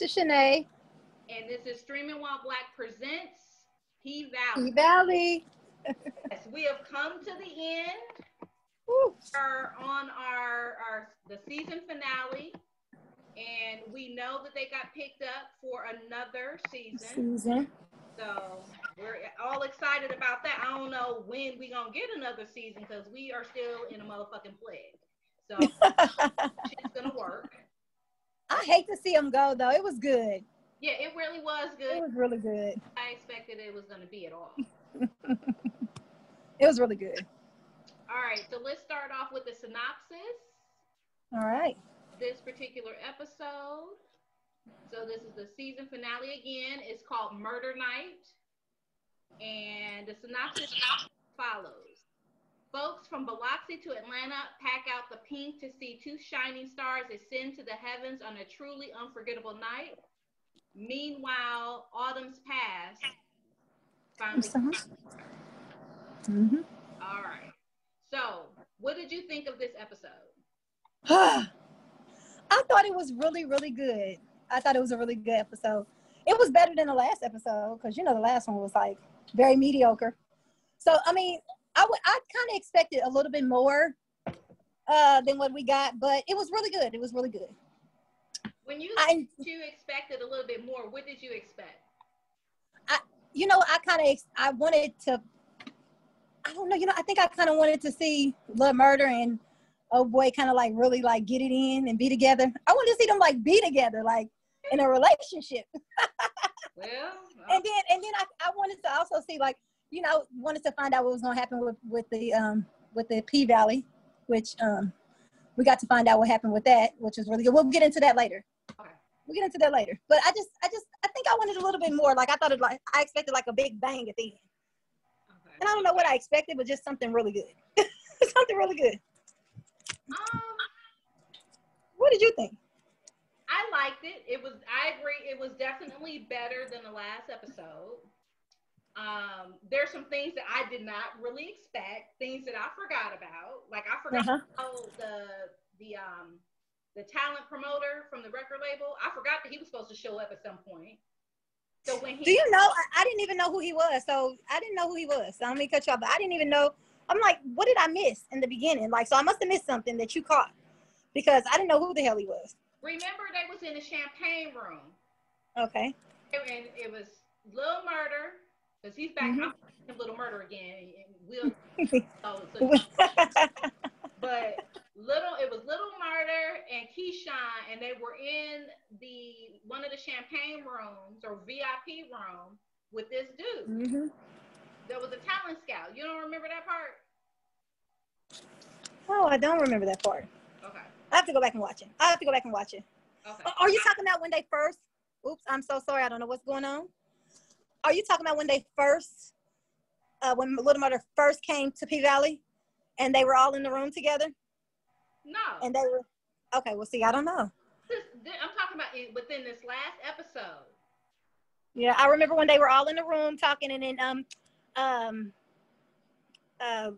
And this is Shanae. And this is Streaming While Black presents P Valley. P Valley. yes, we have come to the end. Woo. We're on our, our the season finale. And we know that they got picked up for another season. Season. So we're all excited about that. I don't know when we're gonna get another season because we are still in a motherfucking plague. So it's gonna work. I hate to see them go though. It was good. Yeah, it really was good. It was really good. I expected it was gonna be at all. It was really good. All right, so let's start off with the synopsis. All right. This particular episode. So this is the season finale again. It's called Murder Night. And the synopsis follows. Folks from Biloxi to Atlanta pack out the pink to see two shining stars ascend to the heavens on a truly unforgettable night. Meanwhile, autumn's past. Finally, hmm all right. So, what did you think of this episode? I thought it was really, really good. I thought it was a really good episode. It was better than the last episode because you know the last one was like very mediocre. So I mean, I would I kind of expected a little bit more uh, than what we got, but it was really good. It was really good. When you I you expected a little bit more, what did you expect? I you know I kind of I wanted to. I don't know. You know, I think I kind of wanted to see Love Murder and oh boy, kind of like really like get it in and be together. I wanted to see them like be together, like in a relationship. Well, and then and then I, I wanted to also see like you know wanted to find out what was going to happen with with the um with the P Valley, which um we got to find out what happened with that, which was really good. We'll get into that later. Okay. We'll get into that later. But I just I just I think I wanted a little bit more. Like I thought it like I expected like a big bang at the end, okay. and I don't know what I expected, but just something really good. something really good. Um, What did you think? I liked it. It was. I agree. It was definitely better than the last episode. Um, there's some things that I did not really expect. Things that I forgot about. Like I forgot Uh-huh. the the um the talent promoter from the record label. I forgot that he was supposed to show up at some point. So when he Do you know? I, I didn't even know who he was. So I didn't know who he was. So let me cut you off. But I didn't even know. I'm like, what did I miss in the beginning? Like, so I must have missed something that you caught because I didn't know who the hell he was. remember they was in the champagne room. Okay. and it was Little Murder because he's back in Little Murder again. and Will, oh, so, but little it was Little Murder and Keyshawn, and they were in the one of the champagne rooms or VIP room with this dude. hmm There was a talent scout. You don't remember that part? Oh, I don't remember that part. Okay. I have to go back and watch it. I have to go back and watch it. Okay. Are you talking about when they first? Oops, I'm so sorry. I don't know what's going on. Are you talking about when they first, uh, when Little Murder first came to P Valley, and they were all in the room together, No. and they were? Okay, well, see, I don't know. I'm talking about in, within this last episode. Yeah, I remember when they were all in the room talking, and then um, um, uh,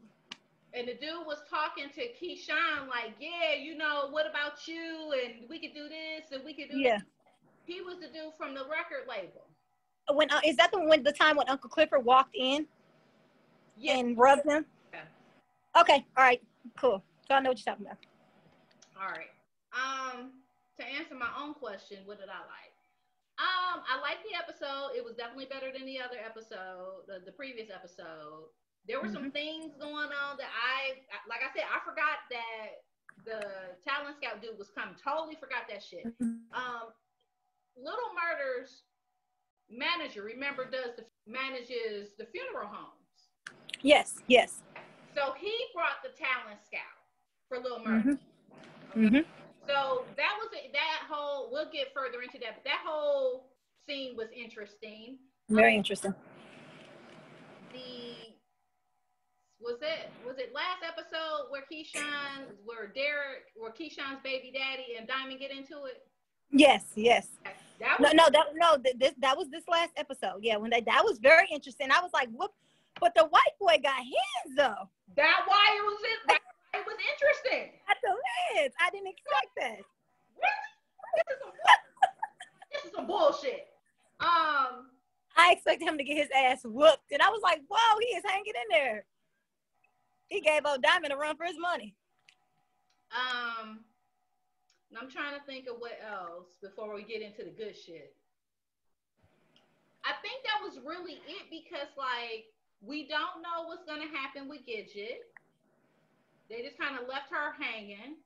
And the dude was talking to Keyshawn like, yeah, you know, what about you? And we could do this and we could do yeah. that. He was the dude from the record label. When uh, is that the when the time when Uncle Clifford walked in Yeah. and rubbed him? Yeah. Okay, all right, cool. So I know what you're talking about. All right. Um, to answer my own question, what did I like? Um, I liked the episode. It was definitely better than the other episode, the, the previous episode. There were some things going on that I, like I said, I forgot that the talent scout dude was coming. Totally forgot that shit. Um, Little Murder's manager, remember, does the manages the funeral homes. Yes, yes. So he brought the talent scout for Little Murder. Mm-hmm. Mm-hmm. So that was that whole. We'll get further into that, but that whole scene was interesting. Very interesting. The was it was it last episode where Keyshawn, where Derek, where Keyshawn's baby daddy and Diamond get into it? Yes, yes. That No, no, that no. th- This that was this last episode. Yeah, when they that was very interesting. I was like, whoop. But the white boy got hands though. that why it was it. That, it was interesting. Got the hands. I didn't expect that. Really? This is a, bullshit. Um, I expected him to get his ass whooped, and I was like, "Whoa, he is hanging in there." He gave old Diamond a run for his money. Um, I'm trying to think of what else before we get into the good shit. I think that was really it because like we don't know what's gonna happen with Gidget. They just kind of left her hanging.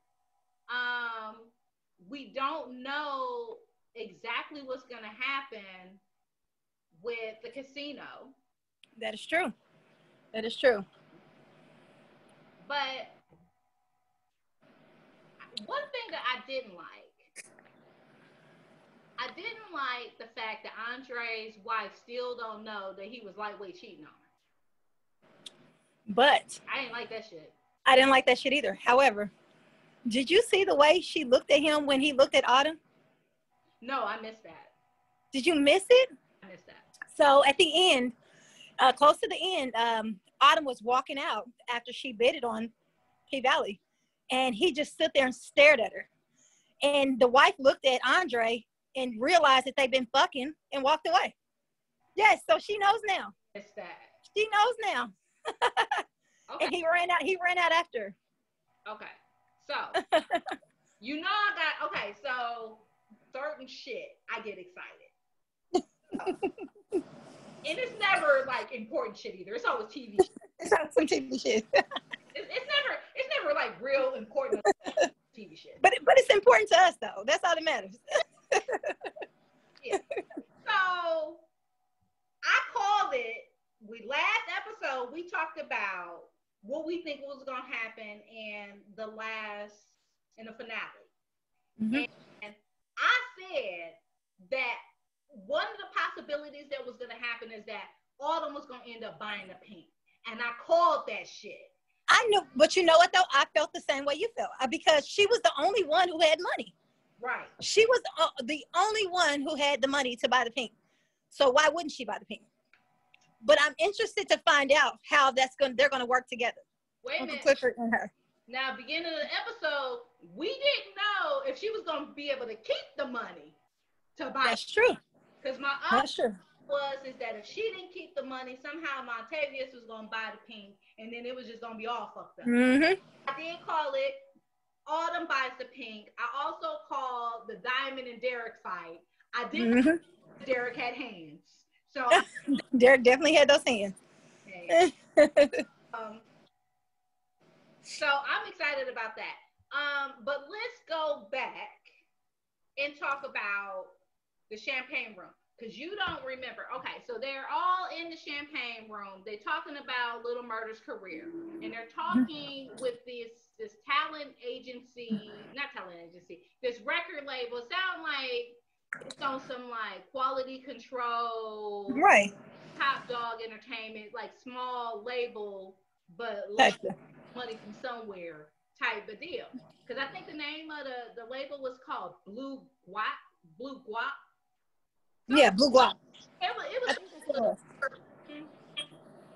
Um, we don't know exactly what's gonna happen with the casino. That is true. That is true. But one thing that I didn't like I didn't like the fact that Andre's wife still don't know that he was lightweight cheating on her. But I didn't like that shit. I didn't like that shit either. However, did you see the way she looked at him when he looked at Autumn? No, I missed that. Did you miss it? I missed that. So at the end, uh, close to the end, um, Autumn was walking out after she bidded on P Valley, and he just stood there and stared at her. And the wife looked at Andre and realized that they've been fucking and walked away. Yes, so she knows now. Missed that. She knows now. Okay. And he ran out. He ran out after. Okay. So you know I got okay, so certain shit I get excited. and it's never like important shit either. It's always TV shit. It's not some TV shit. It's, it's never never like real important TV shit. But but it's important to us though. That's all that matters. yeah. So I called it. We last episode we talked about what we think was gonna happen in the last in the finale. Mhm. And I said that one of the possibilities that was gonna happen is that Autumn was gonna end up buying the pink. And I called that shit. I knew, but you know what though? I felt the same way you felt uh, because she was the only one who had money. Right. She was uh, the only one who had the money to buy the pink. So why wouldn't she buy the pink? But I'm interested to find out how that's going. to They're going to work together. Wait a Uncle minute. Clifford and her. Now, beginning of the episode, we didn't know if she was gonna be able to keep the money to buy. That's true. Because my other That's true. Was is that if she didn't keep the money, somehow Montavious was gonna buy the pink, and then it was just gonna be all fucked up. Mm-hmm. I did call it Autumn buys the pink. I also called the Diamond and Derek fight. I didn't Mm-hmm. Derek had hands, so Derek definitely had those hands. okay. um, so I'm excited about that. Um, but let's go back and talk about the champagne room because you don't remember. Okay, so they're all in the champagne room. They're talking about Little Murder's career, and they're talking with this this talent agency, not talent agency, this record label. Sound like it's on some like quality control right. top dog entertainment, like small label, but like money from somewhere type of deal. Because I think the name of the, the label was called Blue Guap. Blue Guap. Yeah, blue guap. It was, it I was, think it was.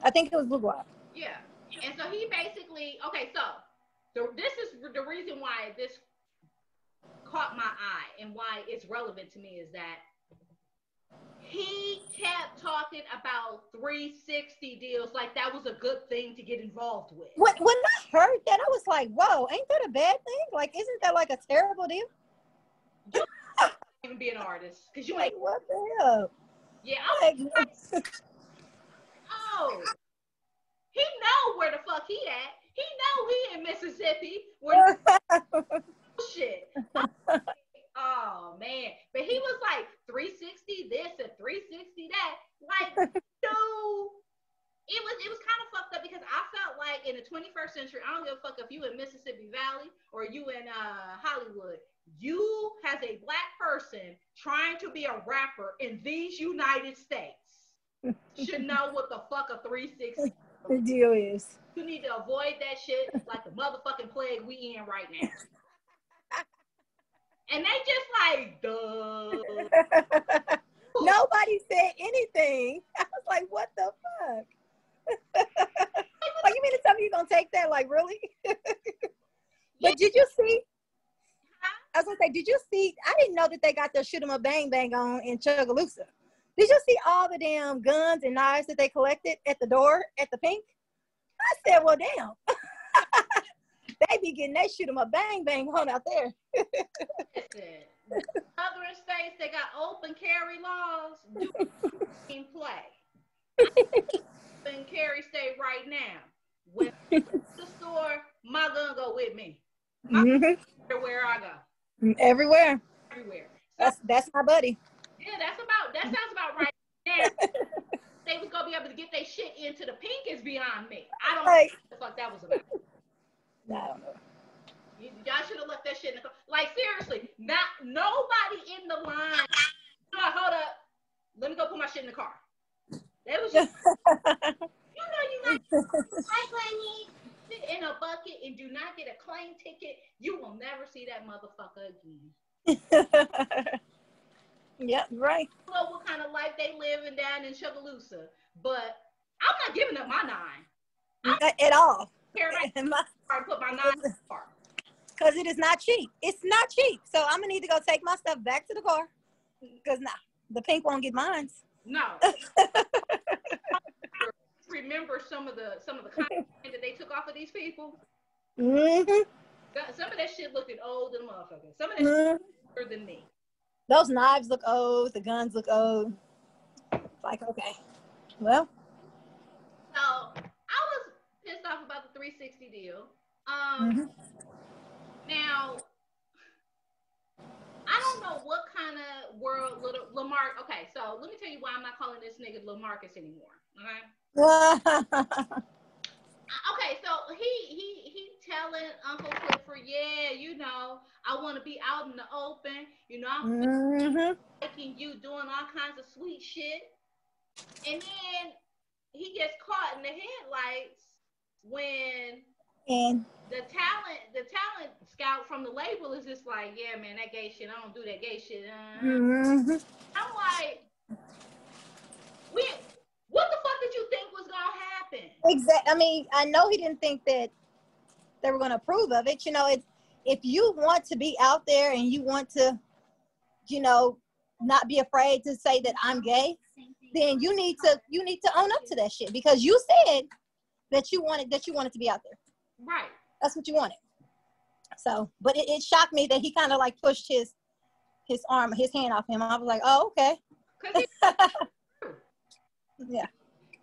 I think it was blue guap. yeah. And so he basically, okay, so the, this is the reason why this caught my eye and why it's relevant to me is that he kept talking about 360 deals like that was a good thing to get involved with. When when I heard that, I was like, "Whoa, ain't that a bad thing? Like, isn't that like a terrible deal? Even be an artist, because you Like, ain't. what the hell? Yeah, I'm Like, Oh, he know where the fuck he at. He know he in Mississippi. Where the shit. oh man, but he was like 360 this and 360 that. Like, no. It was it was kind of fucked up because I felt like in the 21st century, I don't give a fuck if you in Mississippi Valley or you in uh, Hollywood. You as a black person trying to be a rapper in these United States should know what the fuck a 360 the deal is. you need to avoid that shit like the motherfucking plague we in right now. and they just like, duh. Nobody said anything. I was like, "What the fuck?" like, oh, you mean to tell me you're gonna take that? Like, really? but did you see? I was gonna say, did you see? I didn't know that they got the shoot 'em a bang bang on in Chucalissa. Did you see all the damn guns and knives that they collected at the door at the pink? I said, well, damn. they be getting that shoot 'em a bang bang on out there. Other states they got open carry laws. Do in play. open carry state right now. When the store, my gun go with me. Mm-hmm. Everywhere I go. Everywhere. Everywhere. That's that's my buddy. Yeah, that's about that sounds about right. Now, they was gonna be able to get their shit into the pink is beyond me. I don't right. know what the fuck that was about. I don't know. You, all should have left that shit in the car. Like seriously, not nobody in the line. No, hold up. Let me go put my shit in the car. That was just, you know you like I need sit in a bucket and do not get a claim ticket. You will never see that motherfucker again. yeah, right. I know what kind of life they living down in Chucalissa, but I'm not giving up my nine. Not at all. I put my nine in because it is not cheap. It's not cheap. So I'm gonna need to go take my stuff back to the car because nah, the pink won't get mine. No. Remember some of the some of the content that they took off of these people. Mm-hmm. Some of that shit looked old and motherfucker. Some of that mm-hmm. older than me. Those knives look old. The guns look old. It's like okay, well. So I was pissed off about the 360 deal. Um, mm-hmm. Now, I don't know what kind of world little Lamar. Okay, so let me tell you why I'm not calling this nigga Lamarcus anymore. Okay. okay, so he he he telling Uncle Clifford, yeah, you know, I want to be out in the open. You know, I'm mm-hmm. making you doing all kinds of sweet shit, and then he gets caught in the headlights when and the talent, the talent scout from the label is just like, yeah, man, that gay shit. I don't do that gay shit. Uh, mm-hmm. I'm like, we, what the fuck did you think was gonna happen? Exactly. I mean, I know he didn't think that they were gonna approve of it. You know, it's if you want to be out there and you want to, you know, not be afraid to say that I'm gay, then you need to you need to own up to that shit because you said that you wanted that you wanted to be out there. Right. That's what you wanted. So, but it, it shocked me that he kind of like pushed his his arm, his hand off him. I was like, oh, okay. yeah.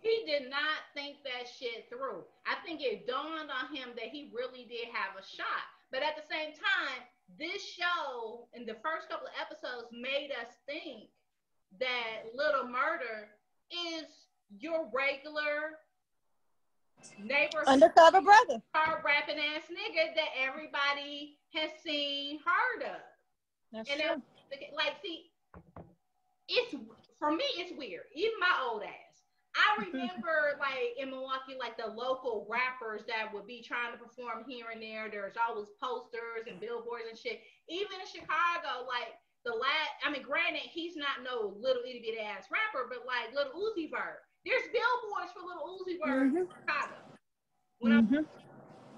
He did not think that shit through. I think it dawned on him that he really did have a shot. But at the same time, this show in the first couple of episodes made us think that Little Murder is your regular neighbor undercover brother hard rapping ass nigga that everybody has seen heard of That's and true. like see it's for me it's weird even my old ass I remember like in Milwaukee, like the local rappers that would be trying to perform here and there. There's always posters and billboards and shit. Even in Chicago, like the last, I mean, granted, he's not no little itty bitty ass rapper, but like little Uzi Vert. There's billboards for little Uzi Vert mm-hmm. in Chicago. Mm-hmm.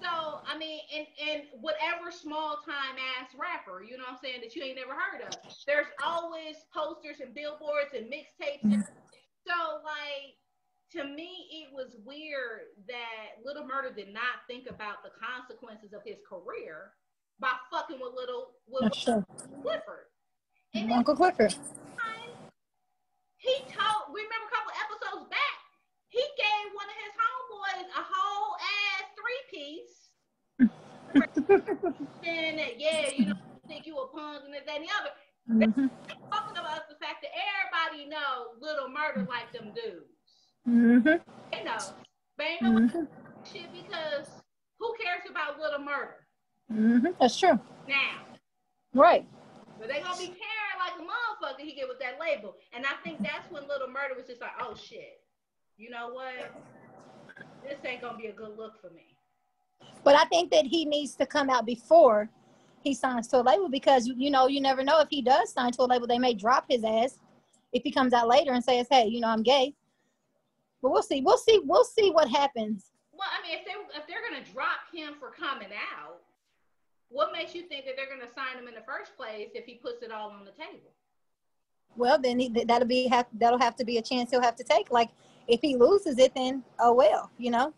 So I mean, and and whatever small time ass rapper, you know what I'm saying, that you ain't never heard of. There's always posters and billboards and mixtapes. Mm-hmm. So like to me, it was weird that Little Murder did not think about the consequences of his career by fucking with little with Clifford. And Uncle Clifford. He told remember a couple episodes back, he gave one of his homeboys a whole ass three piece. saying that, yeah, you know, think you a punk and this, that, and the other. Mm-hmm. Talking about the fact that everybody know little murder like them dudes. Mm-hmm. They know. They ain't no mm-hmm. shit because who cares about little murder? Mm-hmm. That's true. Now. Right. But they gonna be caring like a motherfucker he get with that label. And I think that's when Little Murder was just like, oh shit. You know what? This ain't gonna be a good look for me. But I think that he needs to come out before he signs to a label because you know you never know if he does sign to a label they may drop his ass if he comes out later and says hey you know I'm gay. But we'll see. We'll see. We'll see what happens. Well, I mean, if they if they're gonna drop him for coming out, what makes you think that they're going to sign him in the first place if he puts it all on the table? Well, then he, that'll be have that'll have to be a chance he'll have to take. Like if he loses it, then oh well, you know.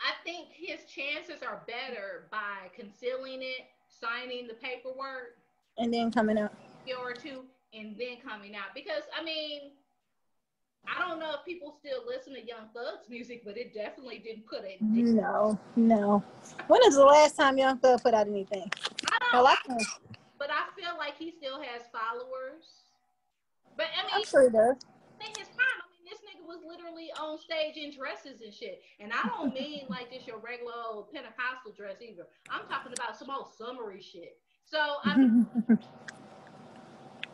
I think his chances are better by concealing it, signing the paperwork, and then coming out. Year or two, and then coming out. Because I mean, I don't know if people still listen to Young Thug's music, but it definitely didn't put it. No, no. When is the last time Young Thug put out anything? I don't. I like but I feel like he still has followers. But I mean, I'm sure he does. In his prime, I mean, this nigga was literally on stage in dresses and shit. And I don't mean like just your regular old Pentecostal dress either. I'm talking about some old summery shit. So I, mean,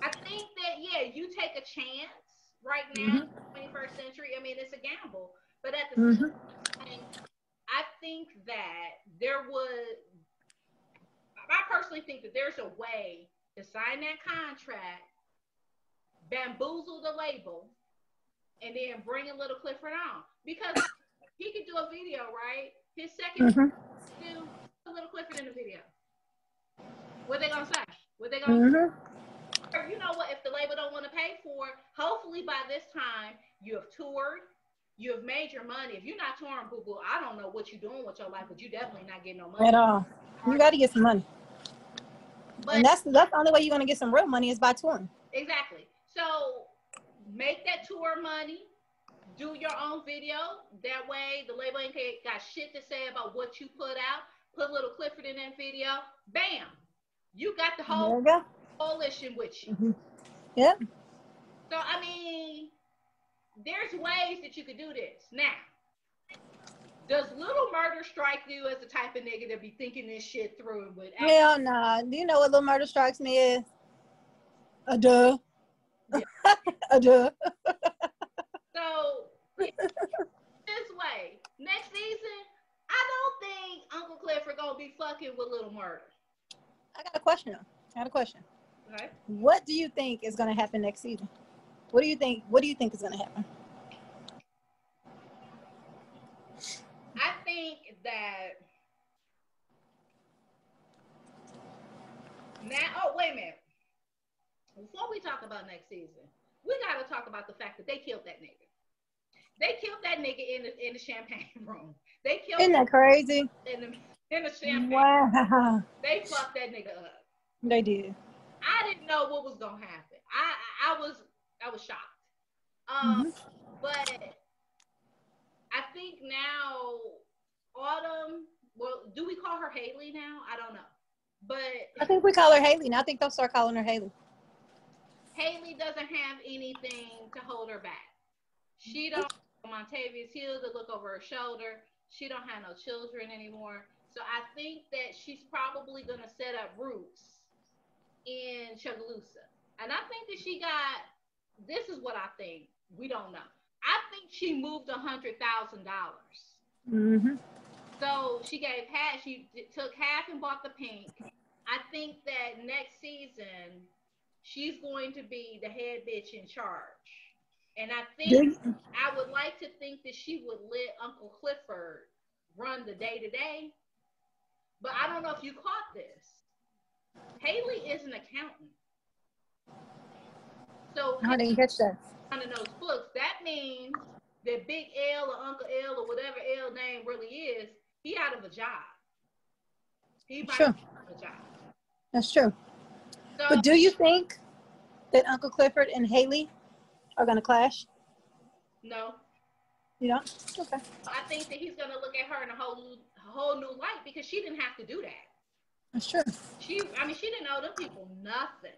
I think that yeah, you take a chance right now, mm-hmm. 21st century. I mean, it's a gamble, but at the mm-hmm. same time, I think that there would. I personally think that there's a way to sign that contract bamboozle the label, and then bring a little Clifford on because he could do a video, right? His 2nd mm-hmm. do a little Clifford in the video. What they gonna say? What they gonna? Mm-hmm. You know what? If the label don't want to pay for, it, hopefully by this time you have toured, you have made your money. If you're not touring, boo boo, I don't know what you're doing with your life, but you definitely not getting no money at all. You got to get some money, but, and that's that's the only way you're gonna get some real money is by touring. Exactly. So make that tour money. Do your own video. That way, the label ain't got shit to say about what you put out. Put a little Clifford in that video. Bam! You got the whole go. Coalition with you. Mm-hmm. Yep. So I mean, there's ways that you could do this. Now, does Little Murder strike you as the type of nigga that be thinking this shit through? With hell nah. Do you know what Little Murder strikes me as? A duh. Yeah. A duh. so this way, next season, I don't think Uncle Clifford gonna be fucking with Little Murder. I got a question. I got a question. Okay. What do you think is gonna happen next season? What do you think? What do you think is gonna happen? I think that now. Oh, wait a minute before we talk about next season, we got to talk about the fact that they killed that nigga. They killed that nigga in the in the champagne room. They killed. Isn't that crazy? In the in the champagne. Wow. They fucked that nigga up. They did. I didn't know what was gonna happen. I I was I was shocked. Um, mm-hmm. but I think now Autumn. Well, do we call her Haley now? I don't know. But I think we call her Haley now. I think they'll start calling her Haley. Haley doesn't have anything to hold her back. She don't Montavious Hill to look over her shoulder. She don't have no children anymore. So I think that she's probably gonna set up roots in Chucalissa. And I think that she got this is what I think. We don't know. I think she moved a hundred thousand dollars. Mm-hmm. So she gave half. She took half and bought the pink. I think that next season she's going to be the head bitch in charge. And I think I would like to think that she would let Uncle Clifford run the day to day. But I don't know if you caught this. Haley is an accountant. So I didn't catch that. Under those books, that means that Big L or Uncle L or whatever L name really is, he out of a job. He might sure. a job. That's true. So, but do you think that Uncle Clifford and Haley are going to clash? No. You don't? Okay. I think that he's going to look at her in a whole new, a whole new light because she didn't have to do that. That's true. She, I mean, she didn't owe them people nothing.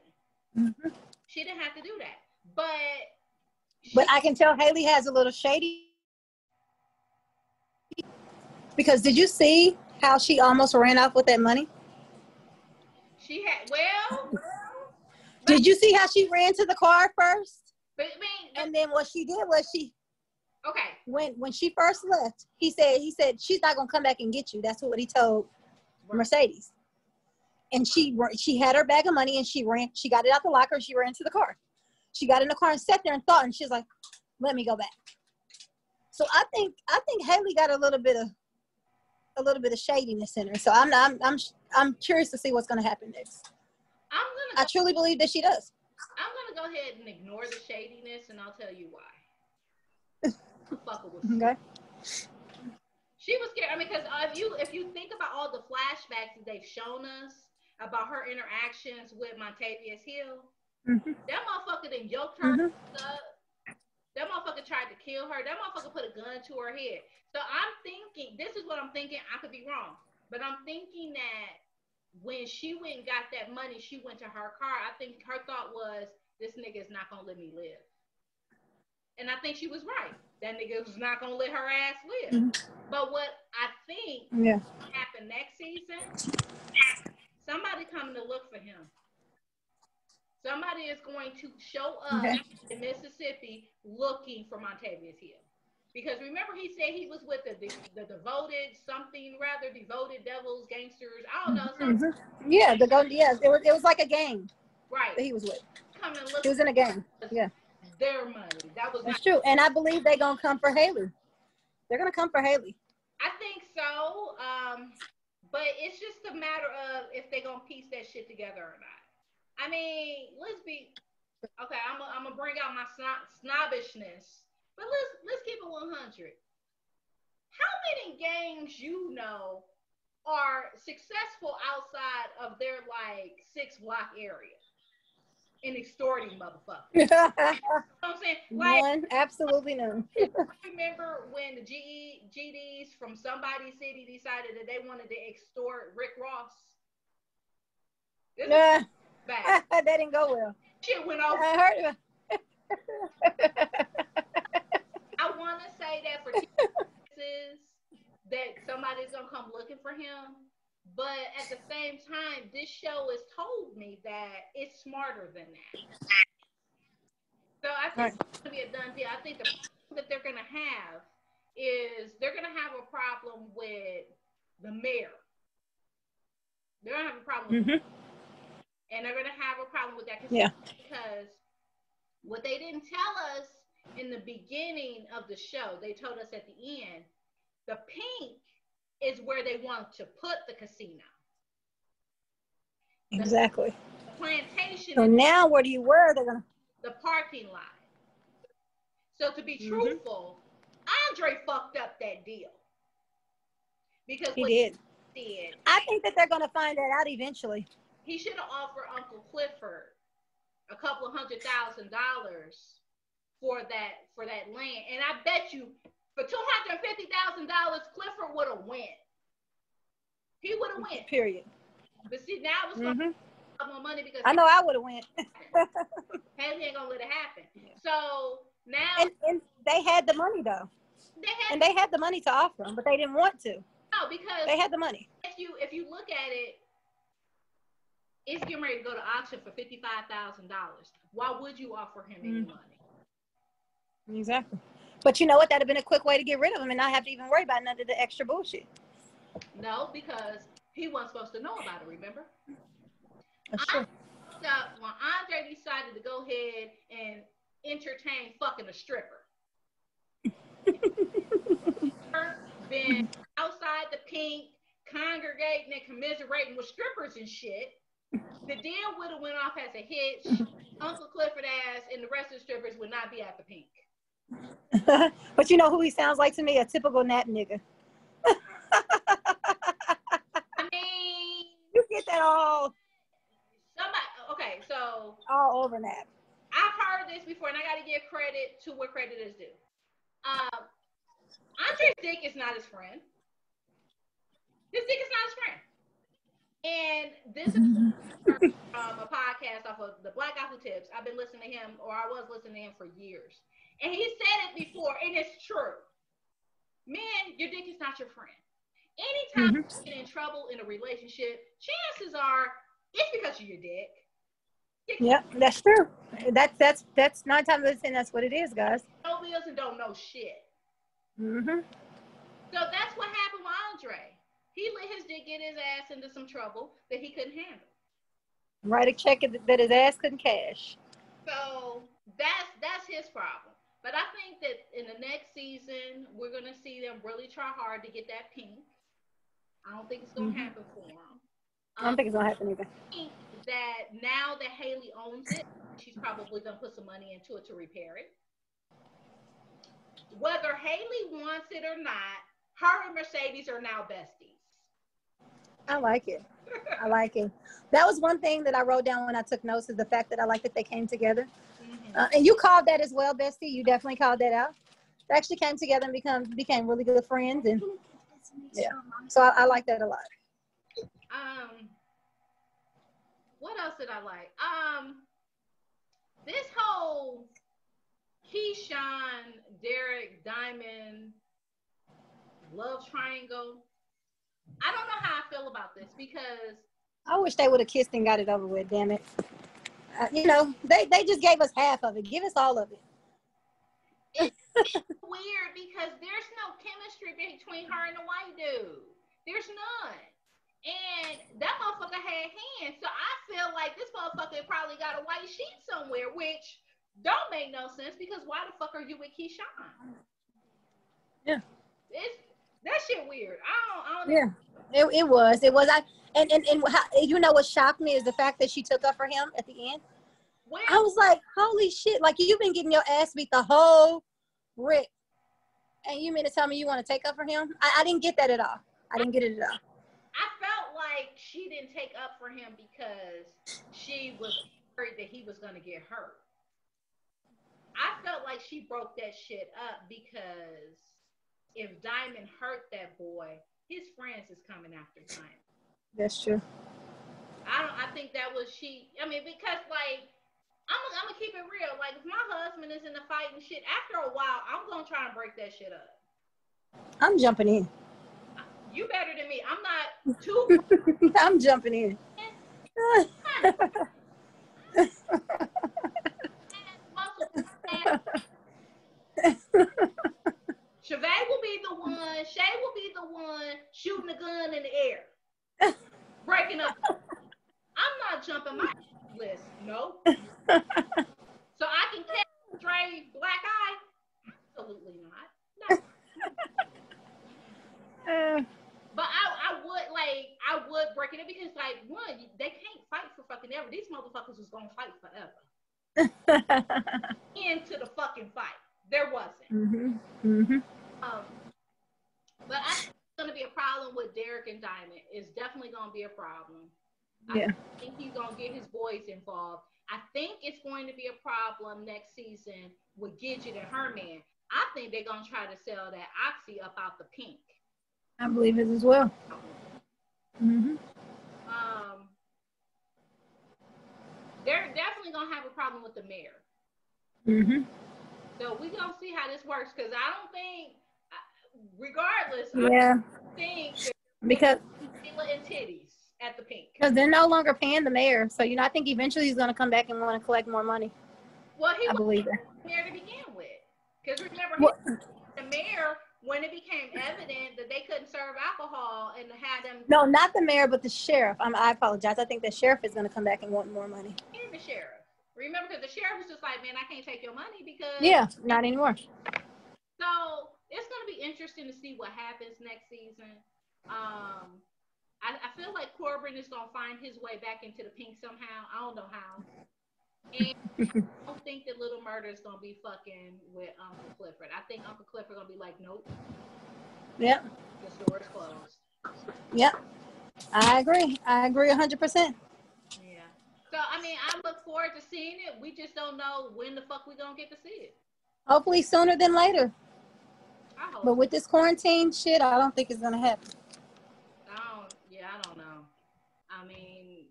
Mm-hmm. She didn't have to do that. But. But I can tell Haley has a little shady. Because did you see how she almost ran off with that money? She had well. did you see how she ran to the car first? But I mean, and then what she did was she. Okay. When when she first left, he said he said she's not gonna come back and get you. That's what he told Mercedes. And she she had her bag of money and she ran. She got it out the locker. She ran to the car. She got in the car and sat there and thought. And she's like, "Let me go back." So I think I think Haley got a little bit of a little bit of shadiness in her. So I'm I'm I'm I'm curious to see what's going to happen next. I'm gonna. I truly believe that she does. I'm gonna go ahead and ignore the shadiness, and I'll tell you why. Okay. She was scared. I mean, because uh, if you if you think about all the flashbacks that they've shown us about her interactions with Montavious Hill, Mhm. that motherfucker then yoked her Mhm. up. That motherfucker tried to kill her. That motherfucker put a gun to her head. So I'm thinking, this is what I'm thinking. I could be wrong, but I'm thinking that when she went and got that money, she went to her car. I think her thought was, this nigga is not gonna let me live. And I think she was right. That nigga was not gonna let her ass live. Mhm. But what I think Yeah. will happen next season, somebody coming to look for him. Somebody is going to show up Okay. in Mississippi looking for Montavious Hill. Because remember, he said he was with the, the, the devoted something rather devoted devils, gangsters. I don't know. Mhm. Yeah. The go. Yeah. It was. It was like a game Right. that he was with. Coming to look He was in a gang. Yeah. their money. That was That's true. And I believe they're gonna come for Haley. They're gonna come for Haley. I think so. Um, but it's just a matter of if they're gonna piece that shit together or not. I mean, let's be okay. I'm gonna bring out my snob, snobbishness, but let's let's keep it 100. How many games you know are successful outside of their like six block area in extorting motherfuckers? You know I'm saying? Like, None. Absolutely none. remember when the GE, GDs from somebody city decided that they wanted to extort Rick Ross? This Nah, bad. that didn't go well. Shit went off. I heard about. I want to say that for cases that somebody's gonna come looking for him, but at the same time, this show has told me that it's smarter than that. So I think Right. it's gonna be a done deal. I think the problem that they're gonna have is they're gonna have a problem with the mayor. They're gonna have a problem with Mhm. and they're gonna have a problem with that Yeah. because what they didn't tell us in the beginning of the show, they told us at the end, the pink is where they want to put the casino. Exactly. The plantation So now, where do you where they're gonna? the parking lot. So to be Mhm. truthful, Andre fucked up that deal. Because He did. he did, I think that they're gonna find that out eventually. he should have offered Uncle Clifford a couple of hundred thousand dollars for that for that land. And I bet you for two hundred and fifty thousand dollars, Clifford would have went. He would have went. Period. But see, now it's gonna hmm more money because I know I would have went. Haley ain't gonna let it happen. So now And, and they had the money though, they have and they had the money to offer them, but they didn't want to. no because They had the money. if you if you look at it, it's getting ready to go to auction for fifty five thousand dollars. Why would you offer him any Mm. money? Exactly. But you know what? That'd have been a quick way to get rid of him and not have to even worry about none of the extra bullshit. No, because he wasn't supposed to know about it. Remember? That's true. So when Andre decided to go ahead and entertain fucking a stripper, been outside the pink, congregating and commiserating with strippers and shit. The deal would have went off as a hitch. Uncle Clifford ass and the rest of the strippers would not be at the pink. But you know who he sounds like to me? A typical nap nigga. I mean, You get that all somebody. Okay, so all over nap. I've heard this before, and I got to give credit to where credit is due. Um, Andre's dick is not his friend. His dick is not his friend. And this is from a podcast off of the Black Apple Tips. I've been listening to him, or I was listening to him for years. And he said it before, and it's true. Man, your dick is not your friend. Anytime you get in trouble in a relationship, chances are it's because of your dick. Yep, that's true. That's that's that's nine times out of ten. That's what it is, guys. No bills and don't know shit. hmm So that's what happened with Andre. He let his dick get his ass into some trouble that he couldn't handle. Write a check that his ass couldn't cash. So that's that's his problem. But I think that in the next season, we're gonna see them really try hard to get that pink. I don't think it's gonna mm-hmm. happen for him. I don't think it's gonna happen either. I think that now that Hailee owns it, she's probably gonna put some money into it to repair it. Whether Hailee wants it or not, her and Mercedes are now besties. I like it. I like it. That was one thing that I wrote down when I took notes is the fact that I like that they came together. Uh, and you called that as well, Bestie. You definitely called that out. They actually came together and become became really good friends, and yeah. So I, I like that a lot. Um, what else did I like? Um, this whole Keyshawn, Derek, Diamond love triangle. I don't know how I feel about this because I wish they would have kissed and got it over with. Damn it! Uh, you know, they they just gave us half of it. Give us all of it. It's weird because there's no chemistry between her and the white dude. There's none. And that motherfucker had hands. So I feel like this motherfucker probably got a white sheet somewhere, which don't make no sense because why the fuck are you with Keyshawn? Yeah. It's that shit weird. I don't, I don't Yeah. It, it was. It was. I and and, and how, you know what shocked me is the fact that she took up for him at the end. Well, I was like, holy shit! Like you've been getting your ass beat the whole Rick, and you mean to tell me you want to take up for him? I, I didn't get that at all. I didn't get it at all. I felt like she didn't take up for him because she was worried that he was going to get hurt. I felt like she broke that shit up because if Diamond hurt that boy, his friends is coming after Diamond. That's true. I don't. I think that was she. I mean, because like I'm, I'm gonna keep it real. Like if my husband is in the fight and shit, after a while, I'm gonna try and break that shit up. I'm jumping in. You better than me. I'm not too. I'm jumping in. Chevy will be the one, Shay will be the one shooting a gun in the air, breaking up. I'm not jumping my list, no. so I can catch Dre black eye? Absolutely not. No. Uh, but I, I would like I would break it up because like one, they can't fight for fucking ever. These motherfuckers was gonna fight forever. Into the fucking fight. There wasn't. Mm-hmm. Mm-hmm. Um, but I think it's gonna be a problem with Derek and Diamond. It's definitely gonna be a problem. Yeah. I think he's gonna get his boys involved. I think it's going to be a problem next season with Gidget and Herman. I think they're gonna try to sell that oxy up out the pink. I believe it as well. Mm-hmm. Um, they're definitely gonna have a problem with the mayor. Mm-hmm. So we're gonna see how this works because I don't think, regardless, yeah, I think because and titties at the pink because they're no longer paying the mayor. So you know, I think eventually he's gonna come back and want to collect more money. Well, he I believe it. Mayor to begin with, because remember, well, the mayor when it became evident that they couldn't serve alcohol and had them. No, not the mayor, but the sheriff. I'm, I apologize. I think the sheriff is going to come back and want more money. And the sheriff. Remember, because the sheriff was just like, man, I can't take your money because. Yeah, not anymore. So it's going to be interesting to see what happens next season. Um, I, I feel like Corbin is going to find his way back into the pink somehow. I don't know how. And I don't think that Little Murder is gonna be fucking with Uncle Clifford. I think Uncle Clifford gonna be like, nope. Yep. The store's closed. Yep. I agree. I agree hundred percent. Yeah. So I mean, I look forward to seeing it. We just don't know when the fuck we gonna get to see it. Hopefully sooner than later. But with this quarantine shit, I don't think it's gonna happen. I don't. Yeah, I don't know. I mean,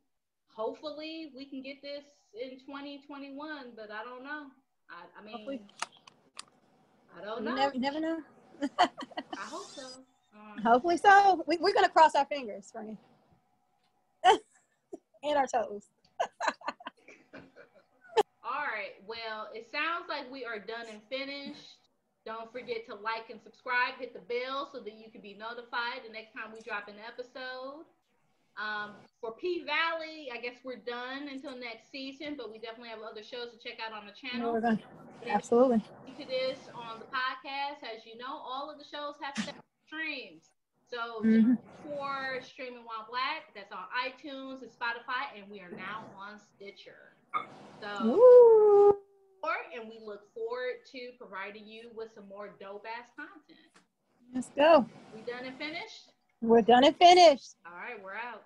hopefully we can get this in 2021, but I don't know. I, I mean, Hopefully. I don't know. You never, never know. I hope so. Um, Hopefully so. We, we're going to cross our fingers, Frank. and our toes. All right. Well, it sounds like we are done and finished. Don't forget to like and subscribe, hit the bell so that you can be notified the next time we drop an episode. Um, for P Valley, I guess we're done until next season, but we definitely have other shows to check out on the channel. Absolutely. To this on the podcast, as you know, all of the shows have streams. So mm-hmm. for Streaming While Black, that's on iTunes and Spotify, and we are now on Stitcher. So, Ooh. and we look forward to providing you with some more dope ass content. Let's go. We done and finished? We're done and finished. All right, we're out.